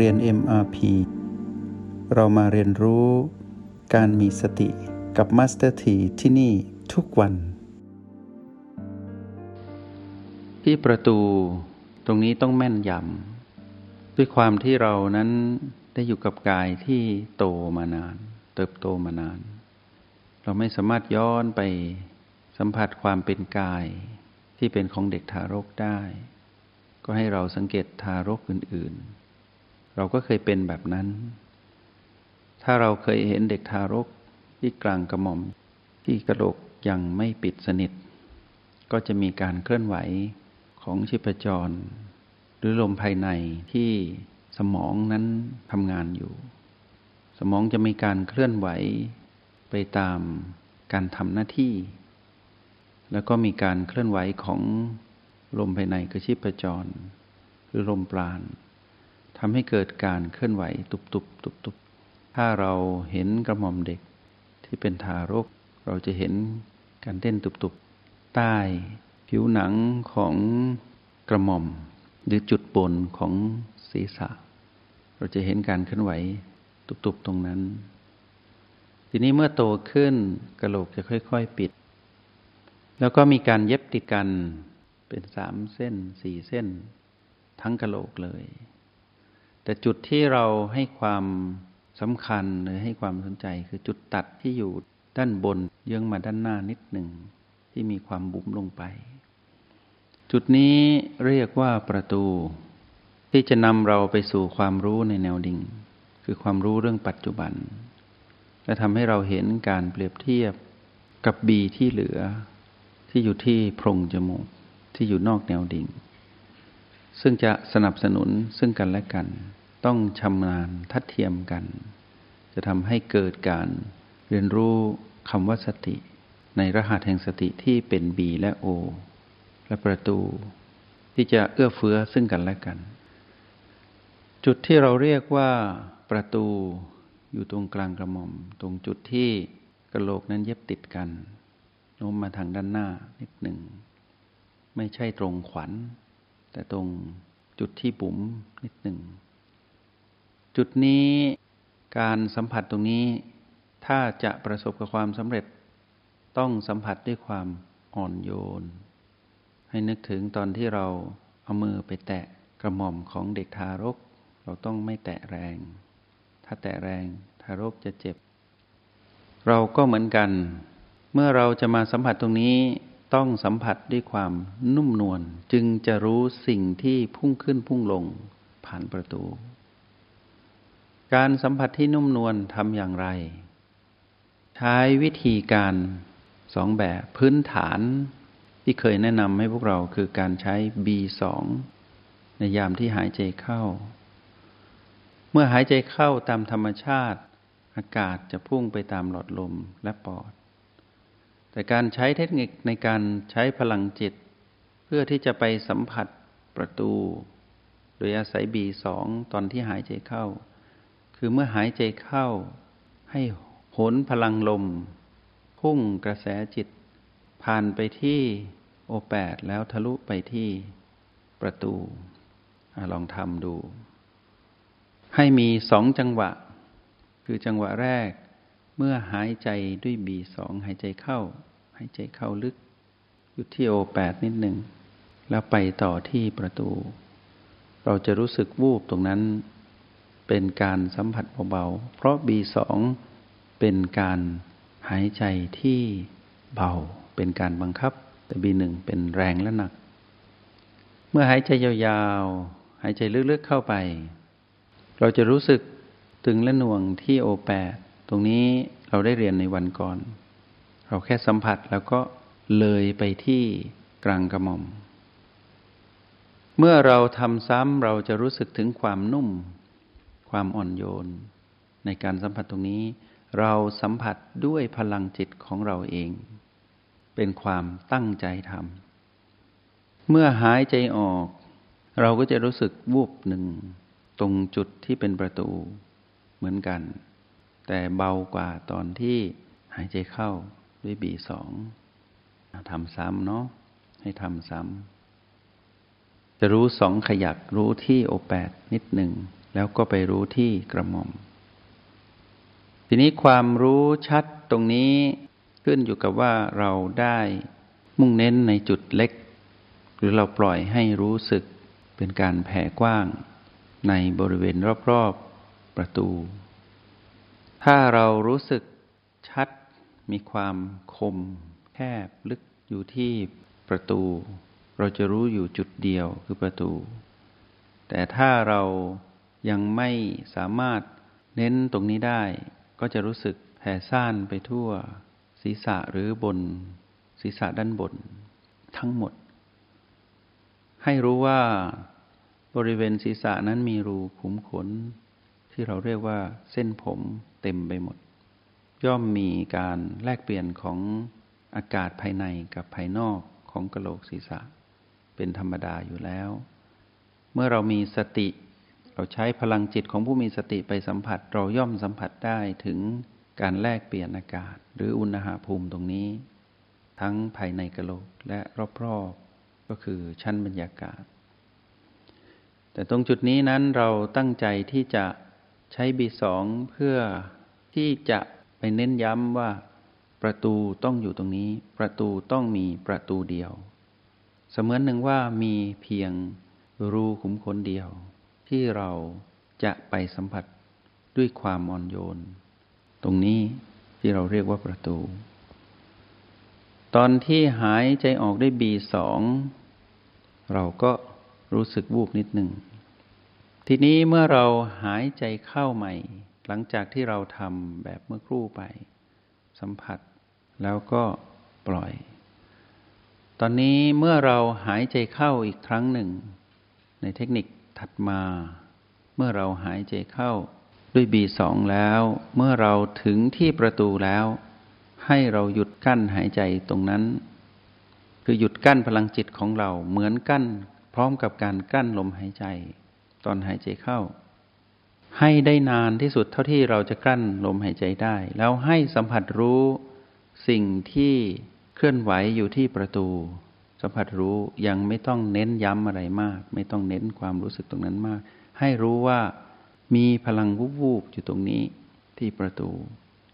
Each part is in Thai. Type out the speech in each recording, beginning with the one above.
เรียน MRP เรามาเรียนรู้การมีสติกับ Master T ที่ที่นี่ทุกวัน ที่ประตูตรงนี้ต้องแม่นยำด้วยความที่เรานั้นได้อยู่กับกายที่โตมานาน เติบโตมานาน เราไม่สามารถย้อนไปสัมผัสความเป็นกายที่เป็นของเด็กทารกได้ ก็ให้เราสังเกตทารกอื่น ๆ เราก็เคยเป็นแบบนั้น ถ้าเราเคยเห็นเด็กทารกที่กลางกระหม่อม ที่กระโหลกยังไม่ปิดสนิท ก็จะมีการเคลื่อนไหวของชีพจร หรือลมภายในที่สมองนั้นทำงานอยู่ สมองจะมีการเคลื่อนไหวไปตามการทำหน้าที่ แล้วก็มีการเคลื่อนไหวของลมภายในกระชีพจร หรือลมปราณำให้เกิดการเคลื่อนไหวตุบตุบตุบตุบถ้าเราเห็นกระหม่อมเด็กที่เป็นทารก เราจะเห็นการเต้นตุบตุบใต้ผิวหนังของกระหม่อม หรือจุดบนของศีรษะ เราจะเห็นการเคลื่อนไหวตุบๆตรงนั้น ทีนี้เมื่อโตขึ้นกระโหลกจะค่อยๆปิด แล้วก็มีการเย็บติดกันเป็นสามเส้นสี่เส้น ทั้งกระโหลกเลย แต่จุดที่เราให้ความสำคัญหรือให้ความสนใจคือจุดตัดที่อยู่ด้านบนเยื้องมาด้านหน้านิดหนึ่ง ที่มีความบุ๋มลงไป จุดนี้เรียกว่าประตู ที่จะนำเราไปสู่ความรู้ในแนวดิ่ง คือความรู้เรื่องปัจจุบัน และทำให้เราเห็นการเปรียบเทียบกับบีที่เหลือ ที่อยู่ที่โพรงจมูกที่อยู่นอกแนวดิ่ง ซึ่งจะสนับสนุนซึ่งกันและกัน ต้องชำนาญทัดเทียมกัน จะทำให้เกิดการเรียนรู้คำว่าสติ ในรหัสแห่งสติที่เป็น B และ O และประตู ที่จะเอื้อเฟื้อซึ่งกันและกัน จุดที่เราเรียกว่าประตูอยู่ตรงกลางกระหม่อม ตรงจุดที่กระโหลกนั้นเย็บติดกันโน้มมาทางด้านหน้านิดหนึ่ง ไม่ใช่ตรงขวัญ แต่ตรงจุดที่ปุ๋มนิดหนึ่ง จุดนี้การสัมผัสตรงนี้ ถ้าจะประสบกับความสำเร็จ ต้องสัมผัสด้วยความอ่อนโยน ให้นึกถึงตอนที่เราเอามือไปแตะกระหม่อมของเด็กทารก เราต้องไม่แตะแรง ถ้าแตะแรงทารกจะเจ็บ เราก็เหมือนกัน เมื่อเราจะมาสัมผัสตรงนี้ ต้องสัมผัสด้วยความนุ่มนวลจึงจะรู้สิ่งที่พุ่งขึ้นพุ่งลงผ่านประตู การสัมผัสที่นุ่มนวลทำอย่างไร ใช้วิธีการสองแบบพื้นฐานที่เคยแนะนำให้พวกเราคือการใช้ B2 ในยามที่หายใจเข้า เมื่อหายใจเข้าตามธรรมชาติ อากาศจะพุ่งไปตามหลอดลมและปอด แต่การใช้เทคนิคในการใช้พลังจิต เพื่อที่จะไปสัมผัสประตู โดยอาศัย B2 ตอนที่หายใจเข้า คือเมื่อหายใจเข้า ให้หนพลังลม พุ่งกระแสจิต ผ่านไปที่โอแปดแล้วทะลุไปที่ประตูอลองทำดู ให้มีสองจังหวะ คือจังหวะแรก เมื่อหายใจด้วยบีสองหายใจเข้า หายใจเข้าลึก หยุดที่โอแปดนิดหนึ่ง แล้วไปต่อที่ประตู เราจะรู้สึกวูบตรงนั้น เป็นการสัมผัสเบาๆ เพราะบีสองเป็นการหายใจที่เบา เป็นการบังคับ แต่บีหนึ่งเป็นแรงและหนัก เมื่อหายใจยาวๆ หายใจลึกๆเข้าไป เราจะรู้สึกตึงและหน่วงที่โอแปด ตรงนี้เราได้เรียนในวันก่อน เราแค่สัมผัสแล้วก็เลยไปที่กลางกระหม่อม เมื่อเราทำซ้ำเราจะรู้สึกถึงความนุ่ม ความอ่อนโยน ในการสัมผัสตรงนี้ เราสัมผัสด้วยพลังจิตของเราเอง เป็นความตั้งใจทำเมื่อหายใจออก เราก็จะรู้สึกวูบหนึ่ง ตรงจุดที่เป็นประตูเหมือนกัน แต่เบากว่าตอนที่หายใจเข้าด้วยบีสองทำซ้ำเนาะให้ทำซ้ำจะรู้สองขยักรู้ที่โอแปดนิดหนึ่ง แล้วก็ไปรู้ที่กระหม่อม ทีนี้ความรู้ชัดตรงนี้ขึ้นอยู่กับว่าเราได้มุ่งเน้นในจุดเล็ก หรือเราปล่อยให้รู้สึกเป็นการแผ่กว้างในบริเวณรอบๆประตู ถ้าเรารู้สึกชัดมีความคม แคบลึกอยู่ที่ประตู เราจะรู้อยู่จุดเดียวคือประตู แต่ถ้าเรายังไม่สามารถเน้นตรงนี้ได้ ก็จะรู้สึกแผ่ซ่านไปทั่ว ศีรษะหรือบน ศีรษะด้านบน ทั้งหมด ให้รู้ว่าบริเวณศีรษะนั้นมีรูขุมขน ที่เราเรียกว่าเส้นผม เต็มไปหมด ย่อมมีการแลกเปลี่ยนของอากาศภายในกับภายนอกของกระโหลกศีรษะ เป็นธรรมดาอยู่แล้ว เมื่อเรามีสติ เราใช้พลังจิตของผู้มีสติไปสัมผัส เราย่อมสัมผัสได้ถึงการแลกเปลี่ยนอากาศ หรืออุณหภูมิตรงนี้ ทั้งภายในกระโหลกและรอบๆก็คือชั้นบรรยากาศ แต่ตรงจุดนี้นั้นเราตั้งใจที่จะ ใช้บีสองเพื่อที่จะไปเน้นย้ำว่า ประตูต้องอยู่ตรงนี้ ประตูต้องมีประตูเดียว เสมือนหนึ่งว่ามีเพียงรูขุมขนเดียว ที่เราจะไปสัมผัสด้วยความอ่อนโยน ตรงนี้ที่เราเรียกว่าประตู ตอนที่หายใจออกได้บีสองเราก็รู้สึกวูบนิดหนึ่ง ทีนี้เมื่อเราหายใจเข้าใหม่ หลังจากที่เราทำแบบเมื่อครู่ไป สัมผัส แล้วก็ปล่อย ตอนนี้เมื่อเราหายใจเข้าอีกครั้งหนึ่ง ในเทคนิคถัดมา เมื่อเราหายใจเข้าด้วยบีสองแล้ว เมื่อเราถึงที่ประตูแล้ว ให้เราหยุดกั้นหายใจตรงนั้น คือหยุดกั้นพลังจิตของเราเหมือนกั้น พร้อมกับการกั้นลมหายใจ ตอนหายใจเข้า ให้ได้นานที่สุดเท่าที่เราจะกั้นลมหายใจได้ แล้วให้สัมผัสรู้สิ่งที่เคลื่อนไหวอยู่ที่ประตู สัมผัสรู้ยังไม่ต้องเน้นย้ำอะไรมาก ไม่ต้องเน้นความรู้สึกตรงนั้นมาก ให้รู้ว่ามีพลังวุบวูบอยู่ตรงนี้ที่ประตู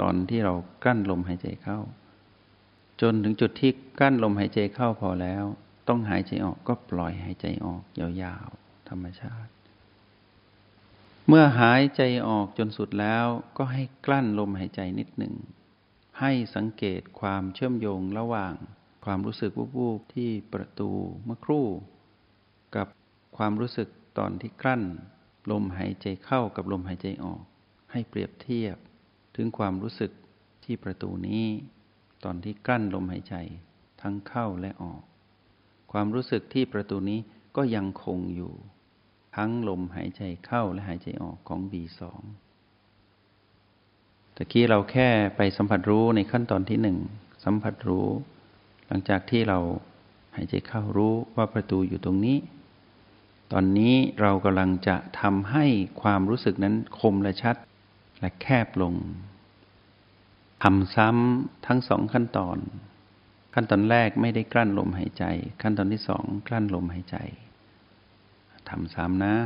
ตอนที่เรากั้นลมหายใจเข้า จนถึงจุดที่กั้นลมหายใจเข้าพอแล้ว ต้องหายใจออกก็ปล่อยหายใจออกยาวๆธรรมชาติ เมื่อหายใจออกจนสุดแล้วก็ให้กลั้นลมหายใจนิดหนึ่ง ให้สังเกตความเชื่อมโยงระหว่าง ความรู้สึกวูบๆที่ประตูเมื่อครู่ กับความรู้สึกตอนที่กลั้น ลมหายใจเข้ากับลมหายใจออก ให้เปรียบเทียบ ถึงความรู้สึกที่ประตูนี้ ตอนที่กลั้นลมหายใจทั้งเข้าและออก ความรู้สึกที่ประตูนี้ก็ยังคงอยู่ ทั้งลมหายใจเข้าและหายใจออกของ B2 ตะกี้เราแค่ไปสัมผัสรู้ในขั้นตอนที่หนึ่งสัมผัสรู้ หลังจากที่เราหายใจเข้ารู้ว่าประตูอยู่ตรงนี้ ตอนนี้เรากำลังจะทำให้ความรู้สึกนั้นคมและชัดและแคบลงทำซ้ำทั้งสองขั้นตอน ขั้นตอนแรกไม่ได้กลั้นลมหายใจ ขั้นตอนที่สองกลั้นลมหายใจ ทำซ้ำนะ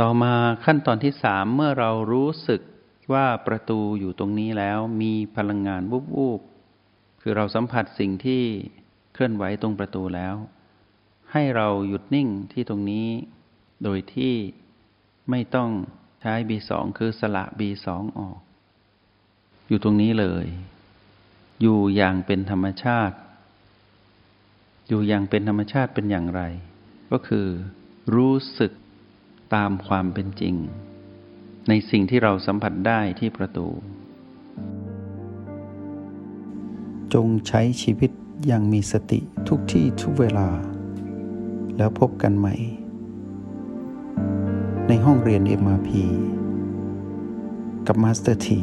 ต่อมาขั้นตอนที่สามเมื่อเรารู้สึกว่าประตูอยู่ตรงนี้แล้วมีพลังงานวุบวูบคือเราสัมผัสสิ่งที่เคลื่อนไหวตรงประตูแล้ว ให้เราหยุดนิ่งที่ตรงนี้ โดยที่ไม่ต้องใช้ B2 คือสละ B2 ออก อยู่ตรงนี้เลย อยู่อย่างเป็นธรรมชาติ อยู่อย่างเป็นธรรมชาติเป็นอย่างไร ก็คือรู้สึกตามความเป็นจริง ในสิ่งที่เราสัมผัสได้ที่ประตู จงใช้ชีวิตอย่างมีสติทุกที่ทุกเวลา แล้วพบกันใหม่ ในห้องเรียน MRP กับ Master T